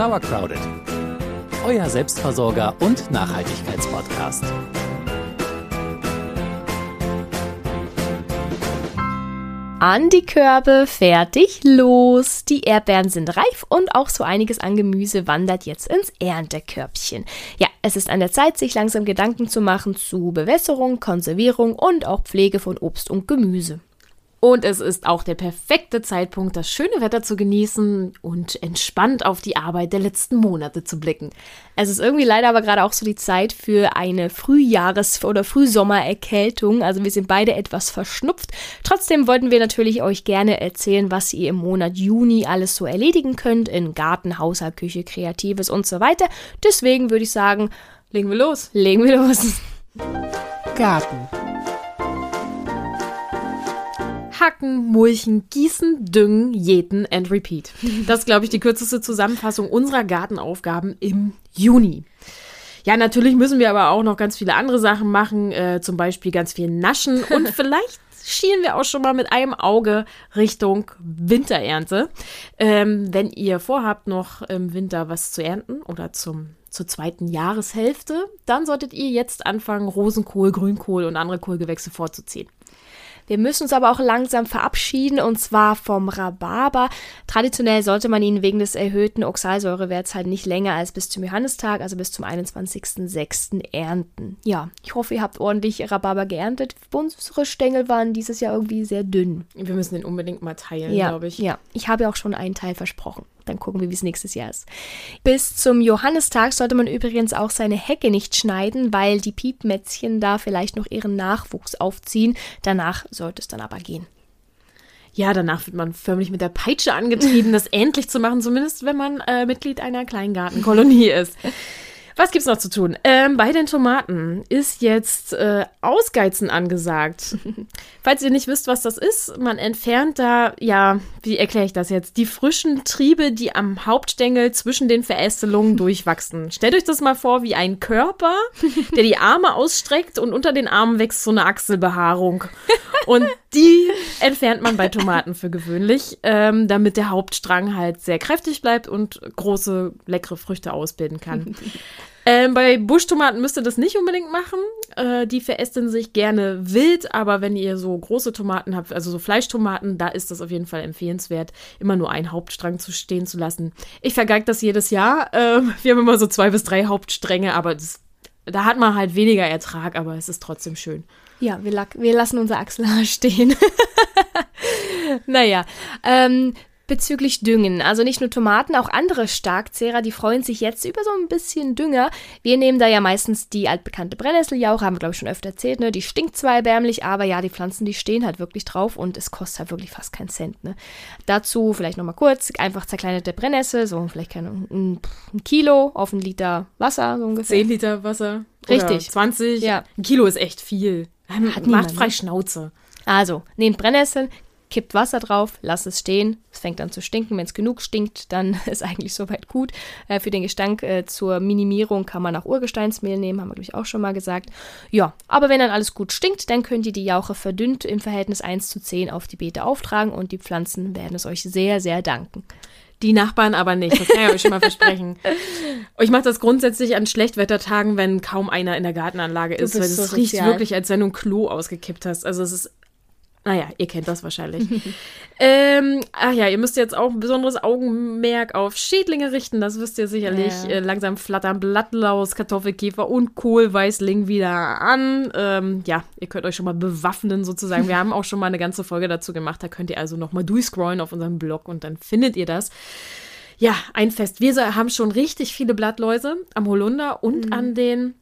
Sauercrowded, euer Selbstversorger und Nachhaltigkeitspodcast. An die Körbe, fertig, los. Die Erdbeeren sind reif und auch so einiges an Gemüse wandert jetzt ins Erntekörbchen. Ja, es ist an der Zeit, sich langsam Gedanken zu machen zu Bewässerung, Konservierung und auch Pflege von Obst und Gemüse. Und es ist auch der perfekte Zeitpunkt, das schöne Wetter zu genießen und entspannt auf die Arbeit der letzten Monate zu blicken. Es ist irgendwie leider aber gerade auch so die Zeit für eine Frühjahres- oder Frühsommererkältung. Also wir sind beide etwas verschnupft. Trotzdem wollten wir natürlich euch gerne erzählen, was ihr im Monat Juni alles so erledigen könnt in Garten, Haushalt, Küche, Kreatives und so weiter. Deswegen würde ich sagen, legen wir los. Legen wir los. Garten Hacken, Mulchen, Gießen, Düngen, Jäten and Repeat. Das ist, glaube ich, die kürzeste Zusammenfassung unserer Gartenaufgaben im Juni. Ja, natürlich müssen wir aber auch noch ganz viele andere Sachen machen, äh, zum Beispiel ganz viel naschen und vielleicht schielen wir auch schon mal mit einem Auge Richtung Winterernte. Ähm, wenn ihr vorhabt, noch im Winter was zu ernten oder zum, zur zweiten Jahreshälfte, dann solltet ihr jetzt anfangen, Rosenkohl, Grünkohl und andere Kohlgewächse vorzuziehen. Wir müssen uns aber auch langsam verabschieden und zwar vom Rhabarber. Traditionell sollte man ihn wegen des erhöhten Oxalsäurewerts halt nicht länger als bis zum Johannistag, also bis zum 21.06. ernten. Ja, ich hoffe, ihr habt ordentlich Rhabarber geerntet. Unsere Stängel waren dieses Jahr irgendwie sehr dünn. Wir müssen den unbedingt mal teilen, ja, glaube ich. Ja, ich habe ja auch schon einen Teil versprochen. Dann gucken wir, wie es nächstes Jahr ist. Bis zum Johannistag sollte man übrigens auch seine Hecke nicht schneiden, weil die Piepmätzchen da vielleicht noch ihren Nachwuchs aufziehen. Danach sollte es dann aber gehen. Ja, danach wird man förmlich mit der Peitsche angetrieben, das endlich zu machen, zumindest wenn man äh, Mitglied einer Kleingartenkolonie ist. Was gibt's noch zu tun? Ähm, bei den Tomaten ist jetzt äh, Ausgeizen angesagt. Falls ihr nicht wisst, was das ist, man entfernt da, ja, wie erkläre ich das jetzt? Die frischen Triebe, die am Hauptstängel zwischen den Verästelungen durchwachsen. Stellt euch das mal vor wie ein Körper, der die Arme ausstreckt und unter den Armen wächst so eine Achselbehaarung. Und die entfernt man bei Tomaten für gewöhnlich, ähm, damit der Hauptstrang halt sehr kräftig bleibt und große, leckere Früchte ausbilden kann. Ähm, bei Buschtomaten müsst ihr das nicht unbedingt machen. Äh, die verästeln sich gerne wild, aber wenn ihr so große Tomaten habt, also so Fleischtomaten, da ist das auf jeden Fall empfehlenswert, immer nur einen Hauptstrang zu stehen zu lassen. Ich vergeige das jedes Jahr. Äh, wir haben immer so zwei bis drei Hauptstränge, aber das, da hat man halt weniger Ertrag, aber es ist trotzdem schön. Ja, wir, wir lassen unser Achselhaar stehen. naja, ähm, bezüglich Düngen. Also nicht nur Tomaten, auch andere Starkzehrer, die freuen sich jetzt über so ein bisschen Dünger. Wir nehmen da ja meistens die altbekannte Brennnesseljauche, haben wir glaube ich schon öfter erzählt, ne? Die stinkt zwar erbärmlich, aber ja, die Pflanzen, die stehen halt wirklich drauf und es kostet halt wirklich fast keinen Cent, ne? Dazu vielleicht nochmal kurz, einfach zerkleinerte Brennnessel, so vielleicht keine, ein, ein Kilo auf einen Liter Wasser, so ungefähr. 10 Liter Wasser. Richtig. 20. Ja. Ein Kilo ist echt viel. Hat Macht frei ne? Schnauze. Also, nehmt Brennnesseln, kippt Wasser drauf, lasst es stehen. Es fängt an zu stinken. Wenn es genug stinkt, dann ist eigentlich soweit gut. Äh, für den Gestank äh, zur Minimierung kann man auch Urgesteinsmehl nehmen, haben wir, glaube ich, auch schon mal gesagt. Ja, aber wenn dann alles gut stinkt, dann könnt ihr die Jauche verdünnt im Verhältnis 1 zu 10 auf die Beete auftragen und die Pflanzen werden es euch sehr, sehr danken. Die Nachbarn aber nicht, das kann ich euch schon mal versprechen. Ich mache das grundsätzlich an Schlechtwettertagen, wenn kaum einer in der Gartenanlage ist, weil es so riecht wirklich, als wenn du ein Klo ausgekippt hast. Also es ist naja, ihr kennt das wahrscheinlich. ähm, ach ja, ihr müsst jetzt auch ein besonderes Augenmerk auf Schädlinge richten. Das wisst ihr sicherlich. Ja. Äh, langsam flattern Blattlaus, Kartoffelkäfer und Kohlweißling wieder an. Ähm, ja, ihr könnt euch schon mal bewaffnen sozusagen. Wir haben auch schon mal eine ganze Folge dazu gemacht. Da könnt ihr also noch mal durchscrollen auf unserem Blog und dann findet ihr das. Ja, ein Fest. Wir haben schon richtig viele Blattläuse am Holunder und mhm. an den,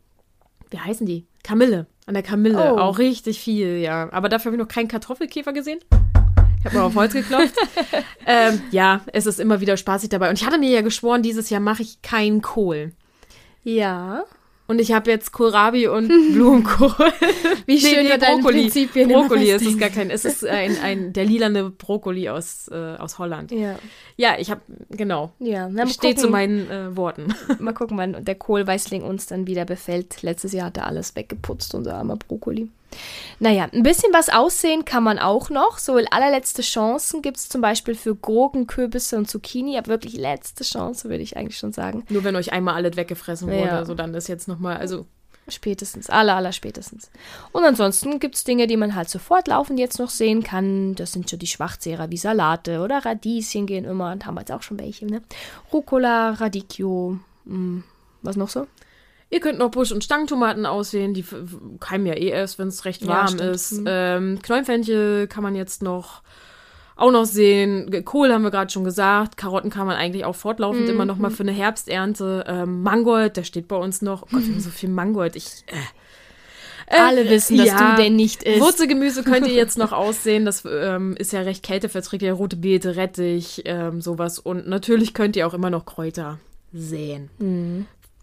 wie heißen die? Kamille. An der Kamille. Oh. Auch richtig viel, ja. Aber dafür habe ich noch keinen Kartoffelkäfer gesehen. Ich habe mal auf Holz geklopft. ähm, ja, es ist immer wieder spaßig dabei. Und ich hatte mir ja geschworen, dieses Jahr mache ich keinen Kohl. Ja. Und ich habe jetzt Kohlrabi und Blumenkohl. Wie schön nee, nee, Brokkoli. Prinzipien Brokkoli ist es gar kein. Es ist ein, ein der lilane Brokkoli aus, äh, aus Holland. Ja. Ja, ich habe genau. Ja, ich stehe zu meinen äh, Worten. Mal gucken, wann der Kohlweißling uns dann wieder befällt. Letztes Jahr hat er alles weggeputzt, unser armer Brokkoli. Naja, ein bisschen was aussehen kann man auch noch. So allerletzte Chancen gibt es zum Beispiel für Gurken, Kürbisse und Zucchini. Aber wirklich letzte Chance, würde ich eigentlich schon sagen. Nur wenn euch einmal alles weggefressen wurde, Ja. so dann ist jetzt nochmal, also Spätestens, aller, aller spätestens. Und ansonsten gibt es Dinge, die man halt sofort laufend jetzt noch sehen kann. Das sind so die Schwachzehrer wie Salate oder Radieschen gehen immer und haben wir jetzt auch schon welche, ne? Rucola, Radicchio, hm, was noch so? Ihr könnt noch Busch- und Stangentomaten aussehen, die keimen ja eh erst, wenn es recht Ja, warm stimmt. ist. Mhm. Ähm, Knollenfenchel kann man jetzt noch auch noch sehen. Kohl haben wir gerade schon gesagt. Karotten kann man eigentlich auch fortlaufend Mhm. immer noch mal für eine Herbsternte. Ähm, Mangold, der steht bei uns noch. Oh Gott, wir haben so viel Mangold. Ich, äh. Äh, Alle wissen, dass ja. du den nicht isst. Wurzelgemüse könnt ihr jetzt noch aussehen. Das ähm, ist ja recht kälteverträglich. Rote Beete, Rettich, ähm, sowas. Und natürlich könnt ihr auch immer noch Kräuter säen.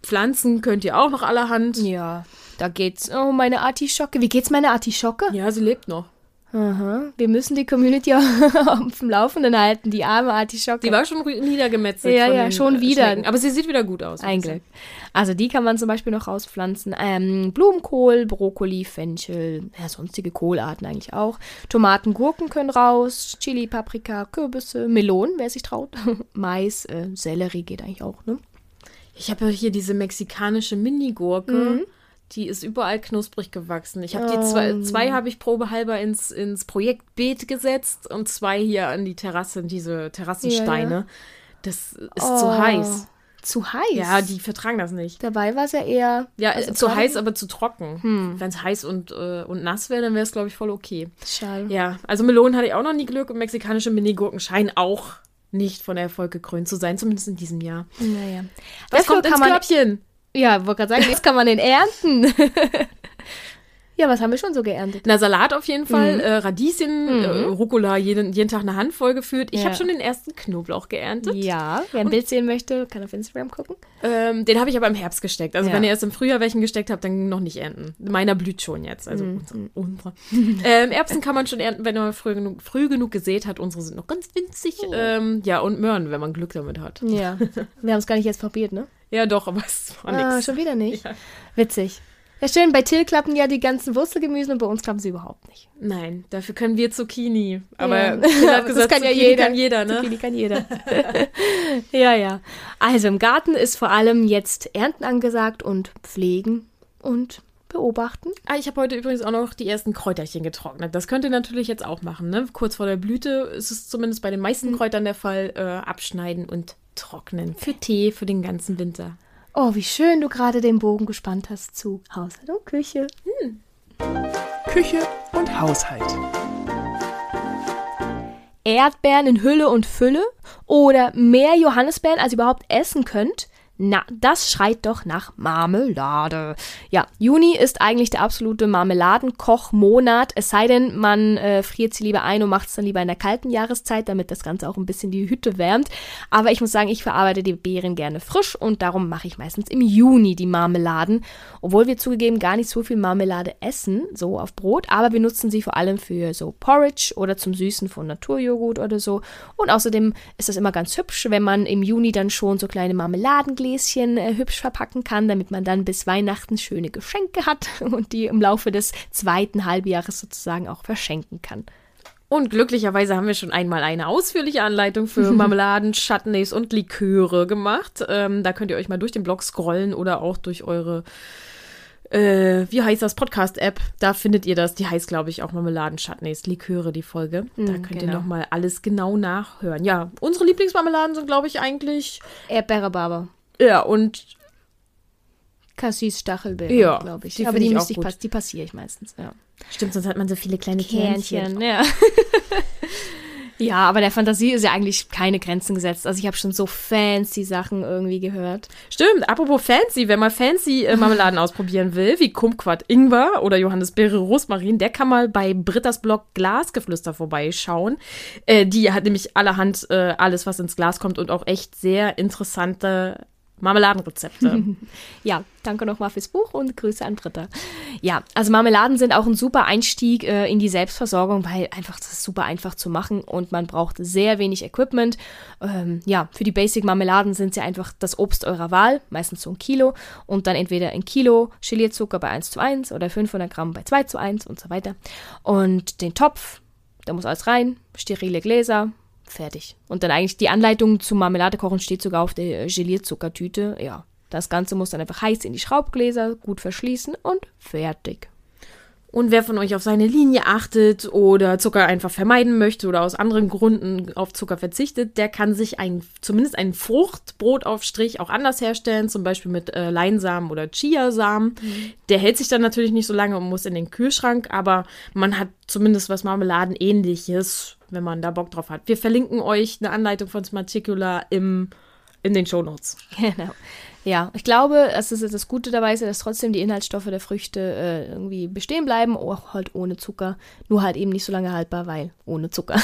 Pflanzen könnt ihr auch noch allerhand. Ja, da geht's. Oh, meine Artischocke. Wie geht's meiner Artischocke? Ja, sie lebt noch. Aha. Wir müssen die Community auf dem Laufenden halten, die arme Artischocke. Die war schon niedergemetzelt. Ja, ja, schon äh, wieder. Schnecken. Aber sie sieht wieder gut aus. Ein Glück. Also die kann man zum Beispiel noch rauspflanzen. Ähm, Blumenkohl, Brokkoli, Fenchel, ja, sonstige Kohlarten eigentlich auch. Tomaten, Gurken können raus, Chili, Paprika, Kürbisse, Melonen, wer sich traut. Mais, äh, Sellerie geht eigentlich auch, ne? Ich habe ja hier diese mexikanische Mini-Gurke. Mhm. Die ist überall knusprig gewachsen. Ich habe Oh. die zwei, zwei habe ich probehalber ins, ins Projektbeet gesetzt und zwei hier an die Terrasse, diese Terrassensteine. Ja, ja. Das ist zu heiß. Zu heiß? Ja, die vertragen das nicht. Dabei war es ja eher. Ja, also zu heiß, aber zu trocken. Hm. Wenn es heiß und, äh, und nass wäre, dann wäre es, glaube ich, voll okay. Schade. Ja, also Melonen hatte ich auch noch nie Glück und mexikanische Minigurken scheinen auch nicht von Erfolg gekrönt zu sein, zumindest in diesem Jahr. Naja. Was Dafür kommt ins kann man, Körbchen? Ja, wollte gerade sagen, jetzt kann man den ernten. ja, was haben wir schon so geerntet? Na, Salat auf jeden Mhm. Fall, äh, Radieschen, äh, Rucola jeden, jeden Tag eine Handvoll geführt. Ich Ja. habe schon den ersten Knoblauch geerntet. Ja, wer ein Bild sehen möchte, kann auf Instagram gucken. Ähm, den habe ich aber im Herbst gesteckt. Also Ja. wenn ihr erst im Frühjahr welchen gesteckt habt, dann noch nicht ernten. Meiner blüht schon jetzt. Also Mhm. unsere. ähm, Erbsen kann man schon ernten, wenn man früh genug, früh genug gesät hat. Unsere sind noch ganz winzig. Oh. Ähm, ja, und Möhren, wenn man Glück damit hat. Ja, wir haben es gar nicht jetzt probiert, ne? Ja, doch, aber es war Ah, nix. schon wieder nicht. Ja. Witzig. Ja, schön, bei Till klappen ja die ganzen Wurzelgemüsen und bei uns klappen sie überhaupt nicht. Nein, dafür können wir Zucchini. Aber Ja. Phil hat gesagt, das kann ja Zucchini jeder. kann jeder, ne? Zucchini kann jeder. ja, ja. Also im Garten ist vor allem jetzt Ernten angesagt und Pflegen und beobachten. Ah, ich habe heute übrigens auch noch die ersten Kräuterchen getrocknet. Das könnt ihr natürlich jetzt auch machen. Ne? Kurz vor der Blüte ist es zumindest bei den meisten Hm. Kräutern der Fall. Äh, abschneiden und trocknen. Für Tee, für den ganzen Winter. Oh, wie schön du gerade den Bogen gespannt hast zu Haushalt und Küche. Küche und Haushalt. Erdbeeren in Hülle und Fülle oder mehr Johannisbeeren, als ihr überhaupt essen könnt. Na, das schreit doch nach Marmelade. Ja, Juni ist eigentlich der absolute Marmeladenkochmonat, es sei denn, man äh, friert sie lieber ein und macht es dann lieber in der kalten Jahreszeit, damit das Ganze auch ein bisschen die Hütte wärmt. Aber ich muss sagen, ich verarbeite die Beeren gerne frisch und darum mache ich meistens im Juni die Marmeladen. Obwohl wir zugegeben gar nicht so viel Marmelade essen, so auf Brot, aber wir nutzen sie vor allem für so Porridge oder zum Süßen von Naturjoghurt oder so. Und außerdem ist das immer ganz hübsch, wenn man im Juni dann schon so kleine Marmeladengläschen äh, hübsch verpacken kann, damit man dann bis Weihnachten schöne Geschenke hat und die im Laufe des zweiten Halbjahres sozusagen auch verschenken kann. Und glücklicherweise haben wir schon einmal eine ausführliche Anleitung für Marmeladen, Chutneys und Liköre gemacht. Ähm, da könnt ihr euch mal durch den Blog scrollen oder auch durch eure, äh, wie heißt das, Podcast-App. Da findet ihr das. Die heißt, glaube ich, auch Marmeladen, Chutneys, Liköre, die Folge. Da Mm, könnt ihr genau. nochmal alles genau nachhören. Ja, unsere Lieblingsmarmeladen sind, glaube ich, eigentlich, Erdbeere Barber. Ja, und Cassis Stachelbeere, Ja, glaube ich. die Aber finde die, ich ich gut. pass die passiere ich meistens, ja. stimmt, sonst hat man so viele kleine Kernchen. Kernchen, ja. ja, aber der Fantasie ist ja eigentlich keine Grenzen gesetzt. Also ich habe schon so fancy Sachen irgendwie gehört. Stimmt, apropos fancy, wenn man fancy äh, Marmeladen ausprobieren will, wie Kumquat Ingwer oder Johannisbeere Rosmarin, der kann mal bei Britta's Blog Glasgeflüster vorbeischauen. Äh, die hat nämlich allerhand äh, alles, was ins Glas kommt und auch echt sehr interessante Marmeladenrezepte. Ja, danke nochmal fürs Buch und Grüße an Britta. Ja, also Marmeladen sind auch ein super Einstieg äh, in die Selbstversorgung, weil einfach das ist super einfach zu machen und man braucht sehr wenig Equipment. Ähm, ja, für die Basic-Marmeladen sind sie einfach das Obst eurer Wahl, meistens so ein Kilo und dann entweder ein Kilo Gelierzucker bei 1 zu 1 oder 500 Gramm bei 2 zu 1 und so weiter. Und den Topf, da muss alles rein, sterile Gläser, fertig. Und dann eigentlich die Anleitung zum Marmelade kochen steht sogar auf der Gelierzuckertüte. Ja, das Ganze muss dann einfach heiß in die Schraubgläser, gut verschließen und fertig. Und wer von euch auf seine Linie achtet oder Zucker einfach vermeiden möchte oder aus anderen Gründen auf Zucker verzichtet, der kann sich ein, zumindest einen Fruchtbrotaufstrich auch anders herstellen, zum Beispiel mit äh, Leinsamen oder Chiasamen. Mhm. Der hält sich dann natürlich nicht so lange und muss in den Kühlschrank, aber man hat zumindest was Marmeladenähnliches, wenn man da Bock drauf hat. Wir verlinken euch eine Anleitung von Smarticula im, in den Show Notes. Genau. Ja, ich glaube, es ist das Gute dabei, ist, dass trotzdem die Inhaltsstoffe der Früchte äh, irgendwie bestehen bleiben, auch halt ohne Zucker. Nur halt eben nicht so lange haltbar, weil ohne Zucker.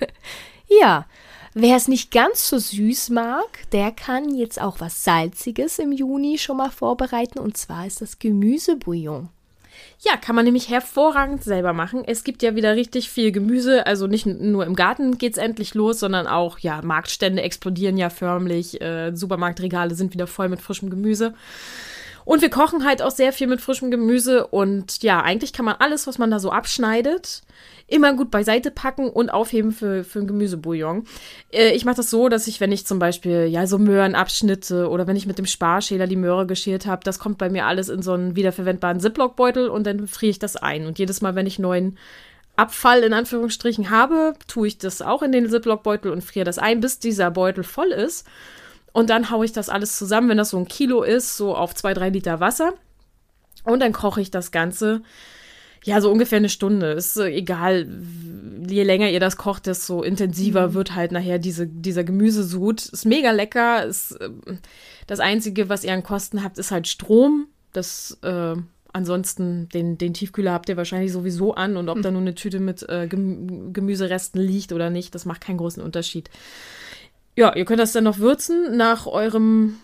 ja, wer es nicht ganz so süß mag, der kann jetzt auch was Salziges im Juni schon mal vorbereiten. Und zwar ist das Gemüsebouillon. Ja, kann man nämlich hervorragend selber machen. Es gibt ja wieder richtig viel Gemüse. Also nicht nur im Garten geht es endlich los, sondern auch, ja, Marktstände explodieren ja förmlich. Äh, Supermarktregale sind wieder voll mit frischem Gemüse. Und wir kochen halt auch sehr viel mit frischem Gemüse. Und ja, eigentlich kann man alles, was man da so abschneidet, immer gut beiseite packen und aufheben für, für ein Gemüsebouillon. Äh, ich mache das so, dass ich, wenn ich zum Beispiel ja so Möhrenabschnitte oder wenn ich mit dem Sparschäler die Möhre geschält habe, das kommt bei mir alles in so einen wiederverwendbaren Ziploc-Beutel und dann friere ich das ein. Und jedes Mal, wenn ich neuen Abfall in Anführungsstrichen habe, tue ich das auch in den Ziploc-Beutel und friere das ein, bis dieser Beutel voll ist. Und dann haue ich das alles zusammen, wenn das so ein Kilo ist, so auf zwei, drei Liter Wasser. Und dann koche ich das Ganze ja, so ungefähr eine Stunde. Ist äh, egal, je länger ihr das kocht, desto intensiver mhm. wird halt nachher diese, dieser Gemüsesud. Ist mega lecker. Ist, äh, das Einzige, was ihr an Kosten habt, ist halt Strom. Das, äh, ansonsten, den, den Tiefkühler habt ihr wahrscheinlich sowieso an. Und ob mhm. da nur eine Tüte mit äh, Gemüseresten liegt oder nicht, das macht keinen großen Unterschied. Ja, ihr könnt das dann noch würzen nach eurem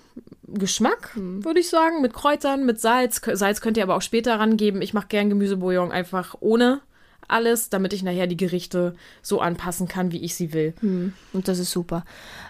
Geschmack, hm. würde ich sagen, mit Kräutern, mit Salz. Salz könnt ihr aber auch später rangeben. Ich mache gern Gemüsebouillon einfach ohne alles, damit ich nachher die Gerichte so anpassen kann, wie ich sie will. Hm. Und das ist super.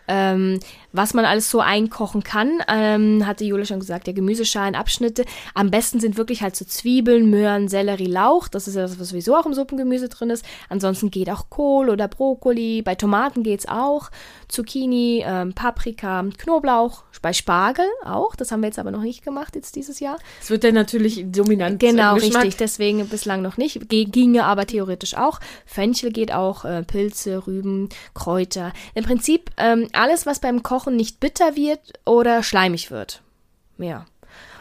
Ähm, was man alles so einkochen kann, ähm, hatte Jule schon gesagt, ja, Gemüseschalen, Abschnitte. Am besten sind wirklich halt so Zwiebeln, Möhren, Sellerie, Lauch. Das ist ja das, was sowieso auch im Suppengemüse drin ist. Ansonsten geht auch Kohl oder Brokkoli. Bei Tomaten geht es auch. Zucchini, ähm, Paprika, Knoblauch. Bei Spargel auch. Das haben wir jetzt aber noch nicht gemacht jetzt dieses Jahr. Es wird dann natürlich dominant. Genau, richtig. Deswegen bislang noch nicht. Ginge aber theoretisch auch. Fenchel geht auch. Äh, Pilze, Rüben, Kräuter. Im Prinzip ähm, alles, was beim Kochen nicht bitter wird oder schleimig wird. Ja.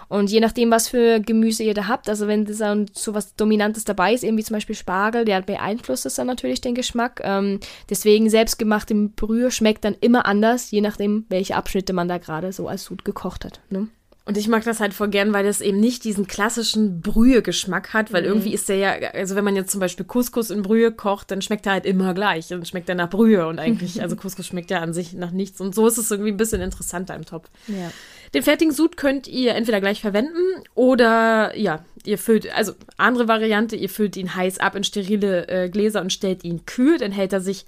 Und je nachdem, was für Gemüse ihr da habt, also wenn so was Dominantes dabei ist, irgendwie zum Beispiel Spargel, der beeinflusst es dann natürlich den Geschmack. Ähm, deswegen selbstgemachte Brühe schmeckt dann immer anders, je nachdem, welche Abschnitte man da gerade so als Sud gekocht hat. Ne? Und ich mag das halt voll gern, weil das eben nicht diesen klassischen Brühe-Geschmack hat, weil mhm. irgendwie ist der ja, also wenn man jetzt zum Beispiel Couscous in Brühe kocht, dann schmeckt er halt immer gleich. Dann schmeckt er nach Brühe und eigentlich, also Couscous schmeckt ja an sich nach nichts. Und so ist es irgendwie ein bisschen interessanter im Topf. Ja. Den fertigen Sud könnt ihr entweder gleich verwenden oder ja, ihr füllt, also andere Variante, ihr füllt ihn heiß ab in sterile äh, Gläser und stellt ihn kühl, dann hält er sich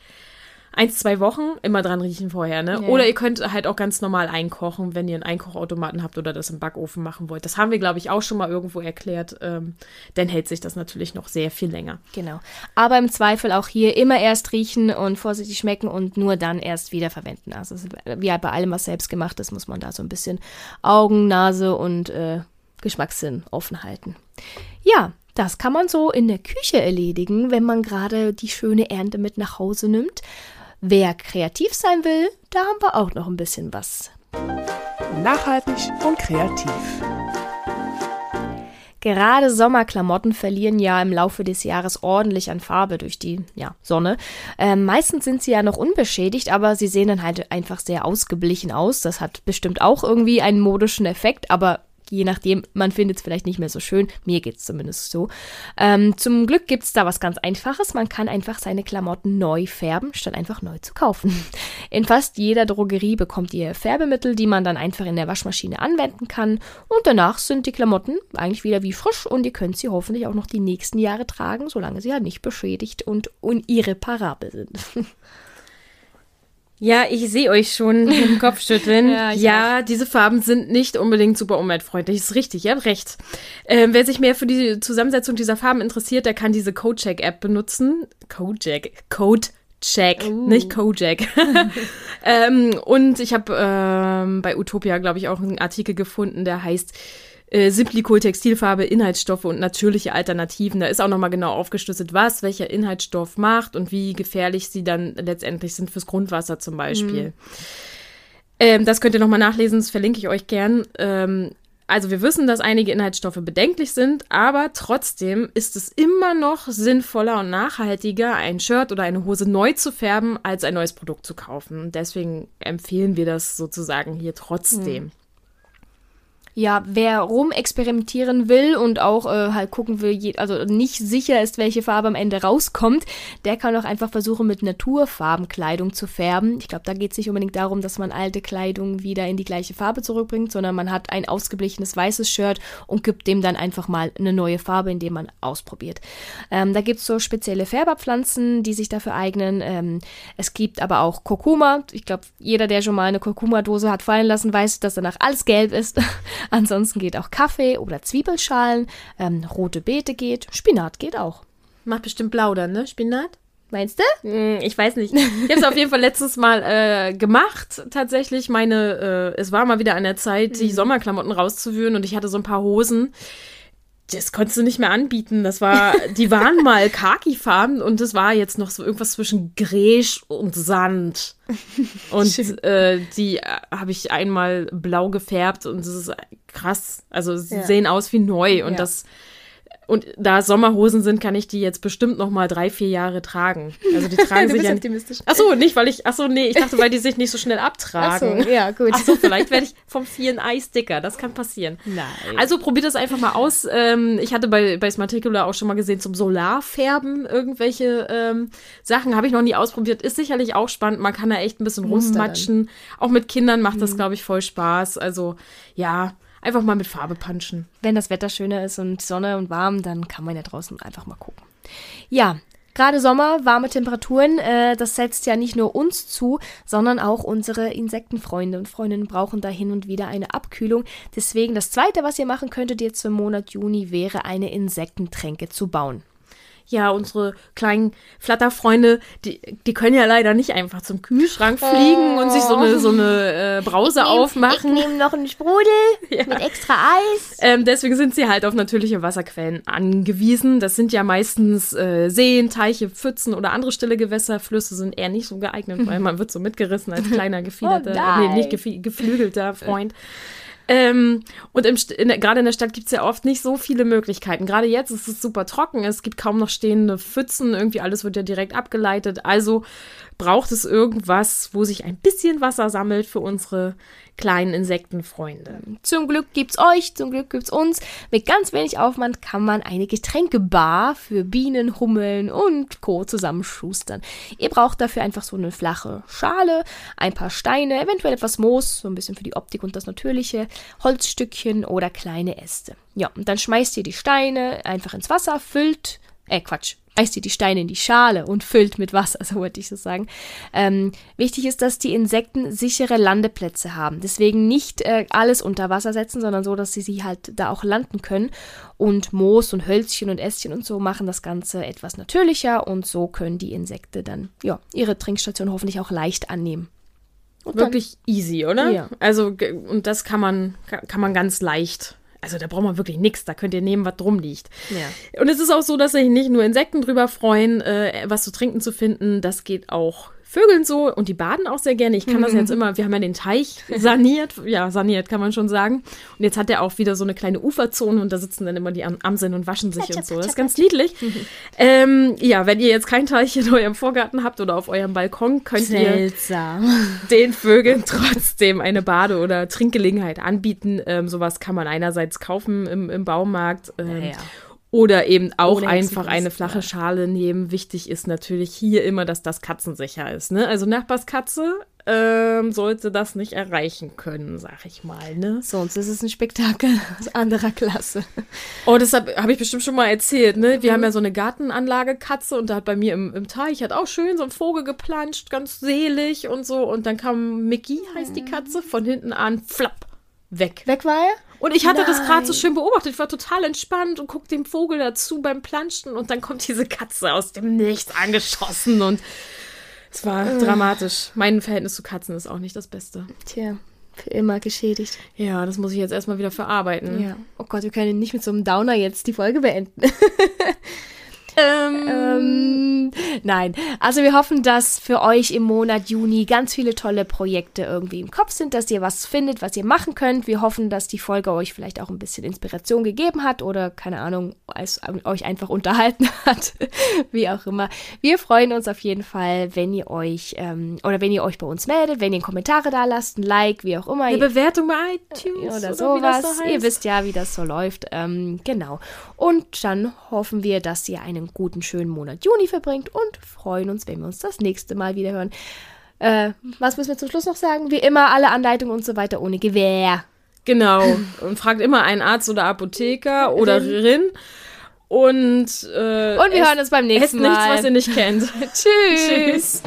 eins, zwei Wochen immer dran riechen vorher, ne? Ja. Oder ihr könnt halt auch ganz normal einkochen, wenn ihr einen Einkochautomaten habt oder das im Backofen machen wollt. Das haben wir, glaube ich, auch schon mal irgendwo erklärt. Ähm, dann hält sich das natürlich noch sehr viel länger. Genau. Aber im Zweifel auch hier immer erst riechen und vorsichtig schmecken und nur dann erst wieder verwenden. Also wie bei allem, was selbst gemacht ist, muss man da so ein bisschen Augen, Nase und äh, Geschmackssinn offen halten. Ja, das kann man so in der Küche erledigen, wenn man gerade die schöne Ernte mit nach Hause nimmt. Wer kreativ sein will, da haben wir auch noch ein bisschen was. Nachhaltig und kreativ. Gerade Sommerklamotten verlieren ja im Laufe des Jahres ordentlich an Farbe durch die ja, Sonne. Ähm, meistens sind sie ja noch unbeschädigt, aber sie sehen dann halt einfach sehr ausgeblichen aus. Das hat bestimmt auch irgendwie einen modischen Effekt, aber je nachdem, man findet es vielleicht nicht mehr so schön. Mir geht es zumindest so. Ähm, zum Glück gibt es da was ganz Einfaches. Man kann einfach seine Klamotten neu färben, statt einfach neu zu kaufen. In fast jeder Drogerie bekommt ihr Färbemittel, die man dann einfach in der Waschmaschine anwenden kann. Und danach sind die Klamotten eigentlich wieder wie frisch und ihr könnt sie hoffentlich auch noch die nächsten Jahre tragen, solange sie halt nicht beschädigt und irreparabel sind. Ja, ich sehe euch schon im Kopf schütteln. ja, ja diese Farben sind nicht unbedingt super umweltfreundlich. Das ist richtig, ihr habt recht. Ähm, wer sich mehr für die Zusammensetzung dieser Farben interessiert, der kann diese Codecheck-App benutzen. Codecheck. Codecheck, uh. nicht Kojak. ähm, und ich habe ähm, bei Utopia, glaube ich, auch einen Artikel gefunden, der heißt äh, Simplicol Textilfarbe, Inhaltsstoffe und natürliche Alternativen. Da ist auch nochmal genau aufgeschlüsselt, was welcher Inhaltsstoff macht und wie gefährlich sie dann letztendlich sind fürs Grundwasser zum Beispiel. Mhm. Ähm, das könnt ihr nochmal nachlesen, das verlinke ich euch gern. Ähm, also wir wissen, dass einige Inhaltsstoffe bedenklich sind, aber trotzdem ist es immer noch sinnvoller und nachhaltiger, ein Shirt oder eine Hose neu zu färben, als ein neues Produkt zu kaufen. Deswegen empfehlen wir das sozusagen hier trotzdem. Mhm ja, wer rumexperimentieren will und auch äh, halt gucken will, also nicht sicher ist, welche Farbe am Ende rauskommt, der kann auch einfach versuchen, mit Naturfarbenkleidung zu färben. Ich glaube, da geht es nicht unbedingt darum, dass man alte Kleidung wieder in die gleiche Farbe zurückbringt, sondern man hat ein ausgeblichenes weißes Shirt und gibt dem dann einfach mal eine neue Farbe, indem man ausprobiert. Ähm, da gibt es so spezielle Färberpflanzen, die sich dafür eignen. Ähm, es gibt aber auch Kurkuma. Ich glaube, jeder, der schon mal eine Kurkuma-Dose hat fallen lassen, weiß, dass danach alles gelb ist. Ansonsten geht auch Kaffee oder Zwiebelschalen, ähm, rote Beete geht, Spinat geht auch. Macht bestimmt blau dann, ne? Spinat? Meinst du? Hm, ich weiß nicht. Ich habe es auf jeden Fall letztes Mal äh, gemacht. Tatsächlich, meine, äh, es war mal wieder an der Zeit, die mhm. Sommerklamotten rauszuwühlen und ich hatte so ein paar Hosen das konntest du nicht mehr anbieten. Das war, die waren mal Khaki-Farben und das war jetzt noch so irgendwas zwischen Gräsch und Sand. Und äh, die äh, habe ich einmal blau gefärbt und das ist krass. Also sie ja. sehen aus wie neu und ja. das und da Sommerhosen sind, kann ich die jetzt bestimmt noch mal drei, vier Jahre tragen. Also die tragen sich ja. optimistisch. Ach so, nicht, weil ich. Ach so, nee, ich dachte, weil die sich nicht so schnell abtragen. Ach so, ja, gut. Ach so, vielleicht werde ich vom vielen Eis dicker. Das kann passieren. Nein. Also probiert das einfach mal aus. Ähm, ich hatte bei, bei Smarticula auch schon mal gesehen zum Solarfärben irgendwelche ähm, Sachen. Habe ich noch nie ausprobiert. Ist sicherlich auch spannend. Man kann da echt ein bisschen rummatschen. Auch mit Kindern macht das, mhm. glaube ich, voll Spaß. Also, ja einfach mal mit Farbe punchen. Wenn das Wetter schöner ist und Sonne und warm, dann kann man ja draußen einfach mal gucken. Ja, Gerade Sommer, warme Temperaturen, äh, das setzt ja nicht nur uns zu, sondern auch unsere Insektenfreunde und Freundinnen brauchen da hin und wieder eine Abkühlung. Deswegen das Zweite, was ihr machen könntet jetzt im Monat Juni, wäre eine Insektentränke zu bauen ja, unsere kleinen Flatterfreunde, die, die können ja leider nicht einfach zum Kühlschrank fliegen oh. und sich so eine, so eine äh, Brause ich nehm, aufmachen. Ich nehme noch einen Sprudel ja. mit extra Eis. Ähm, deswegen sind sie halt auf natürliche Wasserquellen angewiesen. Das sind ja meistens äh, Seen, Teiche, Pfützen oder andere stille Gewässer. Flüsse sind eher nicht so geeignet, weil man wird so mitgerissen als kleiner gefiederter, oh nee, nicht geflügelter Freund. Ähm, und gerade in der Stadt gibt es ja oft nicht so viele Möglichkeiten. Gerade jetzt ist es super trocken, es gibt kaum noch stehende Pfützen, irgendwie alles wird ja direkt abgeleitet. Also braucht es irgendwas, wo sich ein bisschen Wasser sammelt für unsere kleinen Insektenfreunde. Zum Glück gibt's euch, zum Glück gibt's uns. Mit ganz wenig Aufwand kann man eine Getränkebar für Bienen, Hummeln und Co. zusammenschustern. Ihr braucht dafür einfach so eine flache Schale, ein paar Steine, eventuell etwas Moos, so ein bisschen für die Optik und das Natürliche, Holzstückchen oder kleine Äste. Ja, und dann schmeißt ihr die Steine einfach ins Wasser, füllt, äh Quatsch, reißt ihr die Steine in die Schale und füllt mit Wasser, so wollte ich so sagen. Ähm, wichtig ist, dass die Insekten sichere Landeplätze haben. Deswegen nicht äh, alles unter Wasser setzen, sondern so, dass sie, sie halt da auch landen können. Und Moos und Hölzchen und Ästchen und so machen das Ganze etwas natürlicher und so können die Insekten dann ja, ihre Trinkstation hoffentlich auch leicht annehmen. Und Wirklich dann, easy, oder? Ja. Also, und das kann man, kann man ganz leicht also da braucht man wirklich nichts, da könnt ihr nehmen, was drum liegt. Ja. Und es ist auch so, dass sich nicht nur Insekten drüber freuen, äh, was zu trinken zu finden, das geht auch Vögeln so und die baden auch sehr gerne. Ich kann das jetzt immer, wir haben ja den Teich saniert, ja, saniert kann man schon sagen. Und jetzt hat er auch wieder so eine kleine Uferzone und da sitzen dann immer die Am Amseln und waschen sich und so. Das ist ganz niedlich. ähm, ja, wenn ihr jetzt keinen Teich in eurem Vorgarten habt oder auf eurem Balkon, könnt Seltsam. ihr den Vögeln trotzdem eine Bade- oder Trinkgelegenheit anbieten. Ähm, sowas kann man einerseits kaufen im, im Baumarkt. Ähm, ja, ja. Oder eben auch Ohne einfach eine flache ja. Schale nehmen. Wichtig ist natürlich hier immer, dass das katzensicher ist. Ne? Also Nachbarskatze ähm, sollte das nicht erreichen können, sag ich mal. Ne? Sonst ist es ein Spektakel aus anderer Klasse. Oh, deshalb habe ich bestimmt schon mal erzählt. Ne? Wir haben ja so eine Gartenanlage Katze und da hat bei mir im, im Teich hat auch schön so ein Vogel geplanscht, ganz selig und so. Und dann kam Mickey, heißt die Katze, von hinten an, flapp, weg. Weg war er? Und ich hatte das gerade so Nein. schön beobachtet. Ich war total entspannt und guck dem Vogel dazu beim Planschen und dann kommt diese Katze aus dem Nichts angeschossen und es war dramatisch. Mein Verhältnis zu Katzen ist auch nicht das Beste. Tja, für immer geschädigt. Ja, das muss ich jetzt erstmal wieder verarbeiten. Ja. Oh Gott, wir können nicht mit so einem Downer jetzt die Folge beenden. Ähm, Ähm, nein, also wir hoffen, dass für euch im Monat Juni ganz viele tolle Projekte irgendwie im Kopf sind, dass ihr was findet, was ihr machen könnt. Wir hoffen, dass die Folge euch vielleicht auch ein bisschen Inspiration gegeben hat oder keine Ahnung, es euch einfach unterhalten hat, wie auch immer. Wir freuen uns auf jeden Fall, wenn ihr euch ähm, oder wenn ihr euch bei uns meldet, wenn ihr Kommentare da lasst, ein Like, wie auch immer. eine Bewertung bei iTunes oder, wie sowas. so ihr wisst ja, wie das so läuft. Ähm, genau. Und dann hoffen wir, dass ihr einen guten, schönen Monat Juni verbringt und freuen uns, wenn wir uns das nächste Mal wieder hören. Äh, was müssen wir zum Schluss noch sagen? Wie immer, alle Anleitungen und so weiter ohne Gewehr. Genau. Und fragt immer einen Arzt oder Apotheker oder Rin. Und, äh, Und wir esst- hören uns beim esst nächsten nichts, Mal. was ihr nicht kennt. Tschüss. Tschüss.